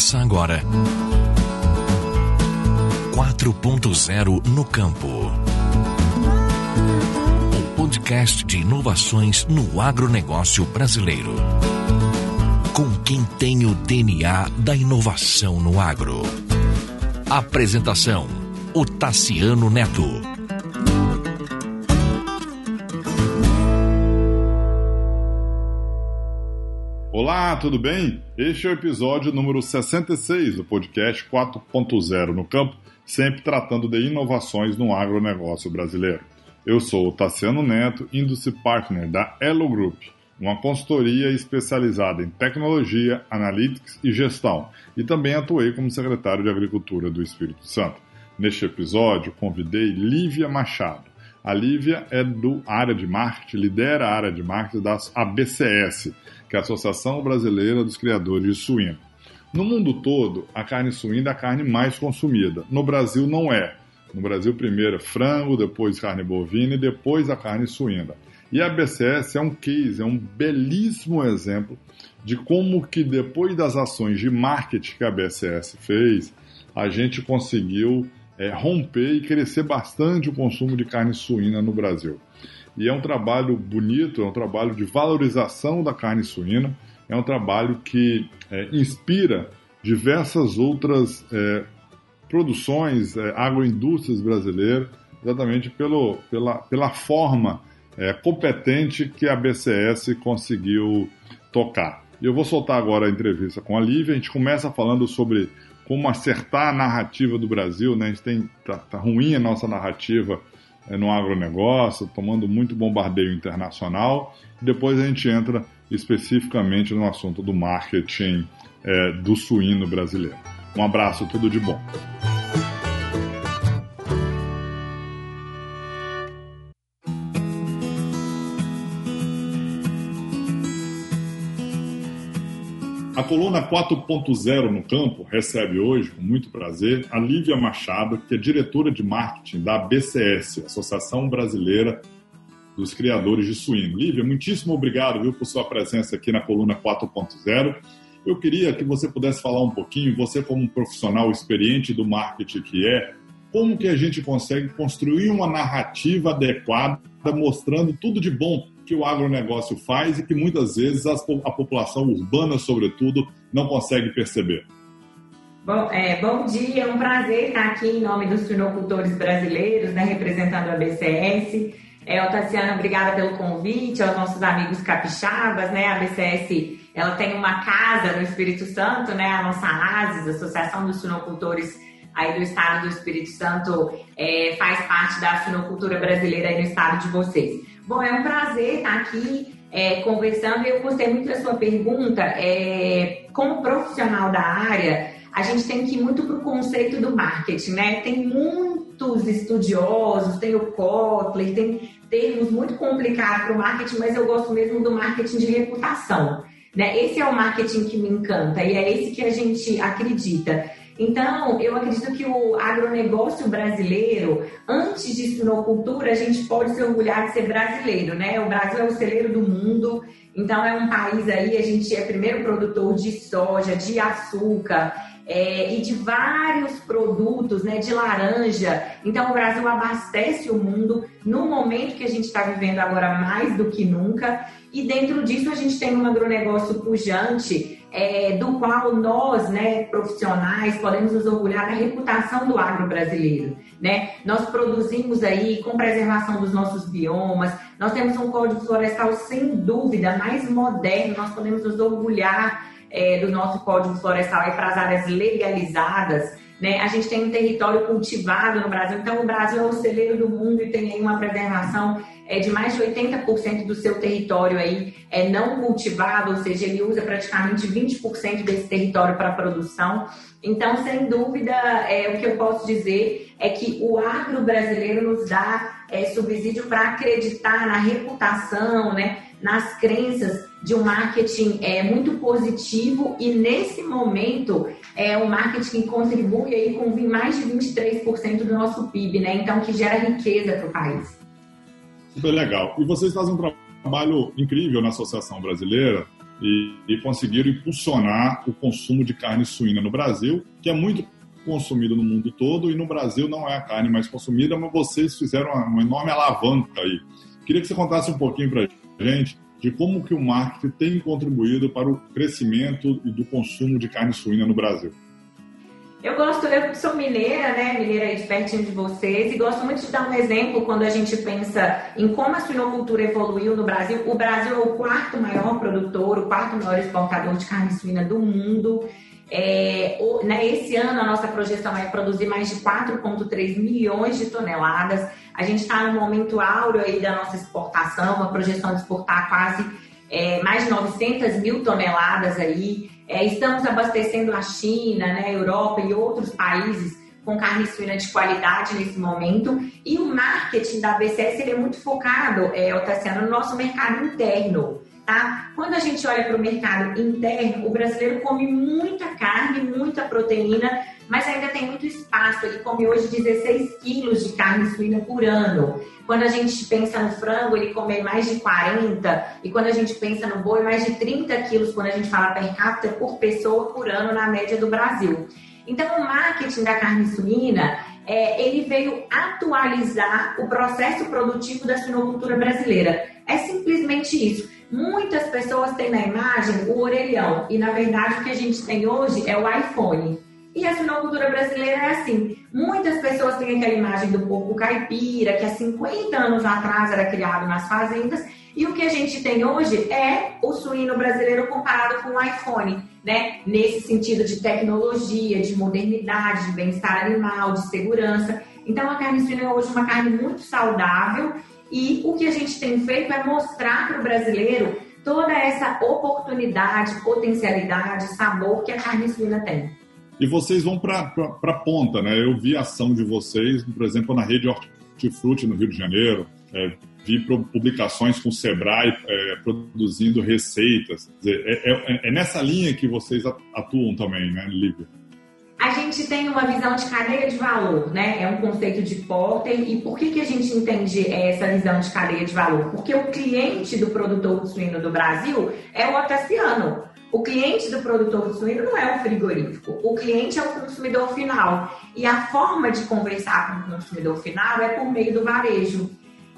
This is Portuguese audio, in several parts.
Começa agora. 4.0 no campo. Um podcast de inovações no agronegócio brasileiro. Com quem tem o DNA da inovação no agro. Apresentação: o Tassiano Neto. Olá, tudo bem? Este é o episódio número 66 do podcast 4.0 no campo, sempre tratando de inovações no agronegócio brasileiro. Eu sou o Tassiano Neto, Industry Partner da Elo Group, uma consultoria especializada em tecnologia, analytics e gestão, e também atuei como secretário de Agricultura do Espírito Santo. Neste episódio, convidei Lívia Machado. A Lívia é do área de marketing, lidera a área de marketing da ABCS, que é a Associação Brasileira dos Criadores de Suíno. No mundo todo, a carne suína é a carne mais consumida. No Brasil, não é. No Brasil, primeiro frango, depois carne bovina e depois a carne suína. E a BCS é um case, é um belíssimo exemplo de como que depois das ações de marketing que a BCS fez, a gente conseguiu é, romper e crescer bastante o consumo de carne suína no Brasil. E é um trabalho bonito, é um trabalho de valorização da carne suína, é um trabalho que é, inspira diversas outras é, produções, é, agroindústrias brasileiras, exatamente pelo, pela, pela forma é, competente que a BCS conseguiu tocar. Eu vou soltar agora a entrevista com a Lívia. A gente começa falando sobre como acertar a narrativa do Brasil, né? A gente tem tá, tá ruim a nossa narrativa no agronegócio, tomando muito bombardeio internacional. Depois a gente entra especificamente no assunto do marketing é, do suíno brasileiro. Um abraço, tudo de bom. Coluna 4.0 no campo recebe hoje, com muito prazer, a Lívia Machado, que é diretora de marketing da BCS, Associação Brasileira dos Criadores de Suíno. Lívia, muitíssimo obrigado viu, por sua presença aqui na coluna 4.0. Eu queria que você pudesse falar um pouquinho, você como um profissional experiente do marketing que é, como que a gente consegue construir uma narrativa adequada mostrando tudo de bom que o agronegócio faz e que muitas vezes a população urbana, sobretudo, não consegue perceber. Bom, é, bom dia, é um prazer estar aqui em nome dos suinocultores brasileiros, né, representando a BCS. É, Tassiana, obrigada pelo convite, aos nossos amigos capixabas, né, a BCS, ela tem uma casa no Espírito Santo, né, a nossa ASIS, Associação dos Suinocultores aí do estado do Espírito Santo, é, faz parte da suinocultura brasileira aí no estado de vocês. Bom, é um prazer estar aqui é, conversando eu gostei muito da sua pergunta. É, como profissional da área, a gente tem que ir muito para o conceito do marketing, né? Tem muitos estudiosos, tem o Kotler, tem termos muito complicados para o marketing, mas eu gosto mesmo do marketing de reputação. Né? Esse é o marketing que me encanta e é esse que a gente acredita. Então, eu acredito que o agronegócio brasileiro, antes de suinocultura, a gente pode se orgulhar de ser brasileiro, né? O Brasil é o celeiro do mundo, então é um país aí, a gente é primeiro produtor de soja, de açúcar, é, e de vários produtos, né, de laranja. Então, o Brasil abastece o mundo no momento que a gente está vivendo agora mais do que nunca. E dentro disso, a gente tem um agronegócio pujante é, do qual nós, né, profissionais, podemos nos orgulhar da reputação do agro brasileiro. Né? Nós produzimos aí com preservação dos nossos biomas, nós temos um código florestal sem dúvida mais moderno, nós podemos nos orgulhar é, do nosso código florestal para as áreas legalizadas. Né? A gente tem um território cultivado no Brasil, então o Brasil é o celeiro do mundo e tem aí uma preservação é, de mais de 80% do seu território aí é não cultivado, ou seja, ele usa praticamente 20% desse território para produção. Então, sem dúvida, é, o que eu posso dizer é que o agro brasileiro nos dá é, subsídio para acreditar na reputação, né, nas crenças de um marketing é, muito positivo e nesse momento é um marketing que contribui aí com mais de 23% do nosso PIB, né? Então que gera riqueza para o país. Super legal. E vocês fazem um trabalho incrível na Associação Brasileira e, e conseguiram impulsionar o consumo de carne suína no Brasil, que é muito consumido no mundo todo e no Brasil não é a carne mais consumida, mas vocês fizeram uma enorme alavanca aí. Queria que você contasse um pouquinho para a gente de como que o marketing tem contribuído para o crescimento do consumo de carne suína no Brasil. Eu gosto, eu sou mineira, né? Mineira de pertinho de vocês, e gosto muito de dar um exemplo quando a gente pensa em como a suinocultura evoluiu no Brasil. O Brasil é o quarto maior produtor, o quarto maior exportador de carne suína do mundo. É, o, né, esse ano a nossa projeção é produzir mais de 4,3 milhões de toneladas. A gente está no momento áureo aí da nossa exportação, uma projeção de exportar quase é, mais de 900 mil toneladas aí. É, estamos abastecendo a China, né, a Europa e outros países com carne suína de qualidade nesse momento. E o marketing da BCS ele é muito focado, é, Otaciano, no nosso mercado interno. Tá? Quando a gente olha para o mercado interno, o brasileiro come muita carne, muita proteína, mas ainda tem muito espaço. Ele come hoje 16 quilos de carne suína por ano. Quando a gente pensa no frango, ele come mais de 40. E quando a gente pensa no boi, mais de 30 quilos, quando a gente fala per capita, por pessoa por ano na média do Brasil. Então, o marketing da carne suína, é, ele veio atualizar o processo produtivo da suinocultura brasileira. É simplesmente isso. Muitas pessoas têm na imagem o orelhão, e na verdade o que a gente tem hoje é o iPhone. E a sinocultura brasileira é assim. Muitas pessoas têm aquela imagem do porco caipira, que há 50 anos atrás era criado nas fazendas, e o que a gente tem hoje é o suíno brasileiro comparado com o iPhone, né? Nesse sentido de tecnologia, de modernidade, de bem-estar animal, de segurança. Então a carne suína é hoje uma carne muito saudável e o que a gente tem feito é mostrar para o brasileiro toda essa oportunidade, potencialidade, sabor que a carne suína tem. E vocês vão para a ponta, né? Eu vi a ação de vocês, por exemplo, na rede Hortifruti no Rio de Janeiro. É, vi publicações com o Sebrae é, produzindo receitas. Dizer, é, é, é, nessa linha que vocês atuam também, né, Lívia? A gente tem uma visão de cadeia de valor, né? É um conceito de Porter. E por que, que a gente entende essa visão de cadeia de valor? Porque o cliente do produtor de suíno do Brasil é o Otaciano. O cliente do produtor de suíno não é o frigorífico, o cliente é o consumidor final. E a forma de conversar com o consumidor final é por meio do varejo.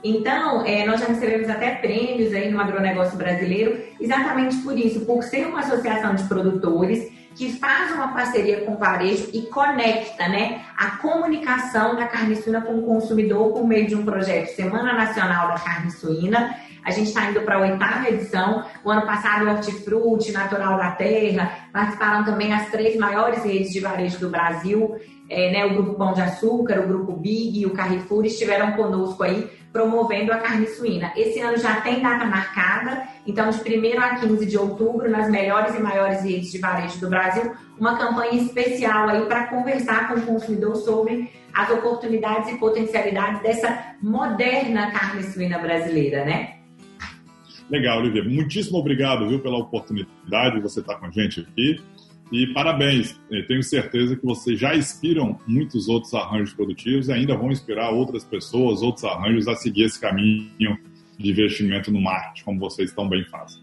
Então, é, nós já recebemos até prêmios aí no agronegócio brasileiro, exatamente por isso, por ser uma associação de produtores que faz uma parceria com o varejo e conecta né, a comunicação da carne suína com o consumidor por meio de um projeto Semana Nacional da Carne Suína, a gente está indo para a oitava edição. O ano passado, o Hortifruti, Natural da Terra, participaram também as três maiores redes de varejo do Brasil. É, né, o Grupo Pão de Açúcar, o Grupo Big e o Carrefour estiveram conosco aí promovendo a carne suína. Esse ano já tem data marcada, então de 1 a 15 de outubro, nas melhores e maiores redes de varejo do Brasil, uma campanha especial aí para conversar com o consumidor sobre as oportunidades e potencialidades dessa moderna carne suína brasileira, né? Legal, Olivia. Muitíssimo obrigado, viu, pela oportunidade de você estar com a gente aqui. E parabéns. Eu tenho certeza que vocês já inspiram muitos outros arranjos produtivos e ainda vão inspirar outras pessoas, outros arranjos a seguir esse caminho de investimento no marketing, como vocês tão bem fazem.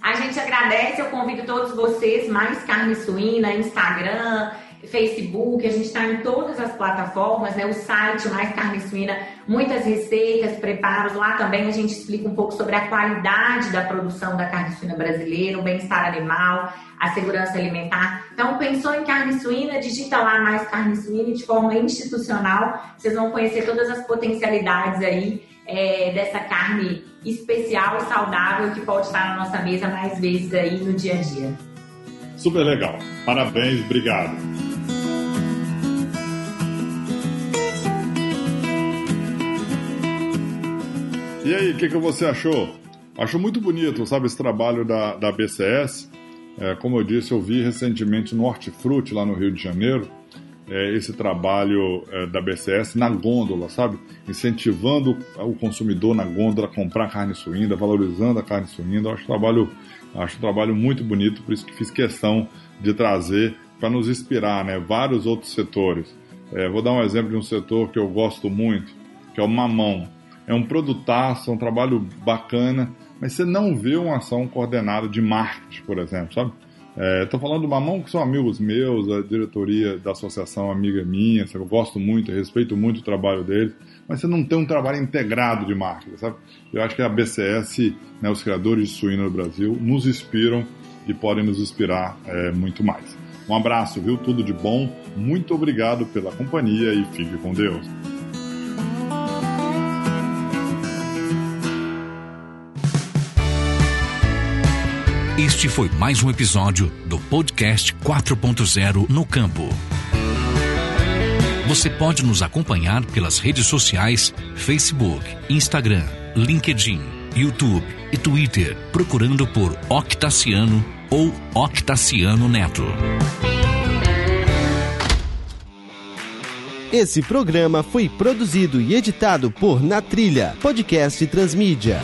A gente agradece, eu convido todos vocês, mais carne suína, Instagram, Facebook, a gente está em todas as plataformas, né? O site Mais Carne Suína, muitas receitas, preparos. Lá também a gente explica um pouco sobre a qualidade da produção da carne suína brasileira, o bem-estar animal, a segurança alimentar. Então, pensou em carne suína, digita lá Mais Carne Suína de forma institucional. Vocês vão conhecer todas as potencialidades aí é, dessa carne especial e saudável que pode estar na nossa mesa mais vezes aí no dia a dia. Super legal. Parabéns, obrigado. E aí, o que, que você achou? Acho muito bonito, sabe, esse trabalho da, da BCS. É, como eu disse, eu vi recentemente no Hortifruti, lá no Rio de Janeiro, é, esse trabalho é, da BCS na gôndola, sabe? Incentivando o consumidor na gôndola a comprar carne suína, valorizando a carne suína. Eu acho um trabalho, acho um trabalho muito bonito, por isso que fiz questão de trazer para nos inspirar, né? Vários outros setores. É, vou dar um exemplo de um setor que eu gosto muito, que é o mamão. É um produtaço, é um trabalho bacana, mas você não vê uma ação coordenada de marketing, por exemplo, sabe? Estou é, falando do Mamão, que são amigos meus, a diretoria da associação amiga minha, eu gosto muito, respeito muito o trabalho deles, mas você não tem um trabalho integrado de marketing, sabe? Eu acho que a BCS, né, os criadores de suíno no Brasil, nos inspiram e podem nos inspirar é, muito mais. Um abraço, viu? Tudo de bom. Muito obrigado pela companhia e fique com Deus. Este foi mais um episódio do podcast 4.0 no campo. Você pode nos acompanhar pelas redes sociais Facebook, Instagram, LinkedIn, YouTube e Twitter, procurando por Octaciano ou Octaciano Neto. Esse programa foi produzido e editado por Na Trilha, podcast Transmídia.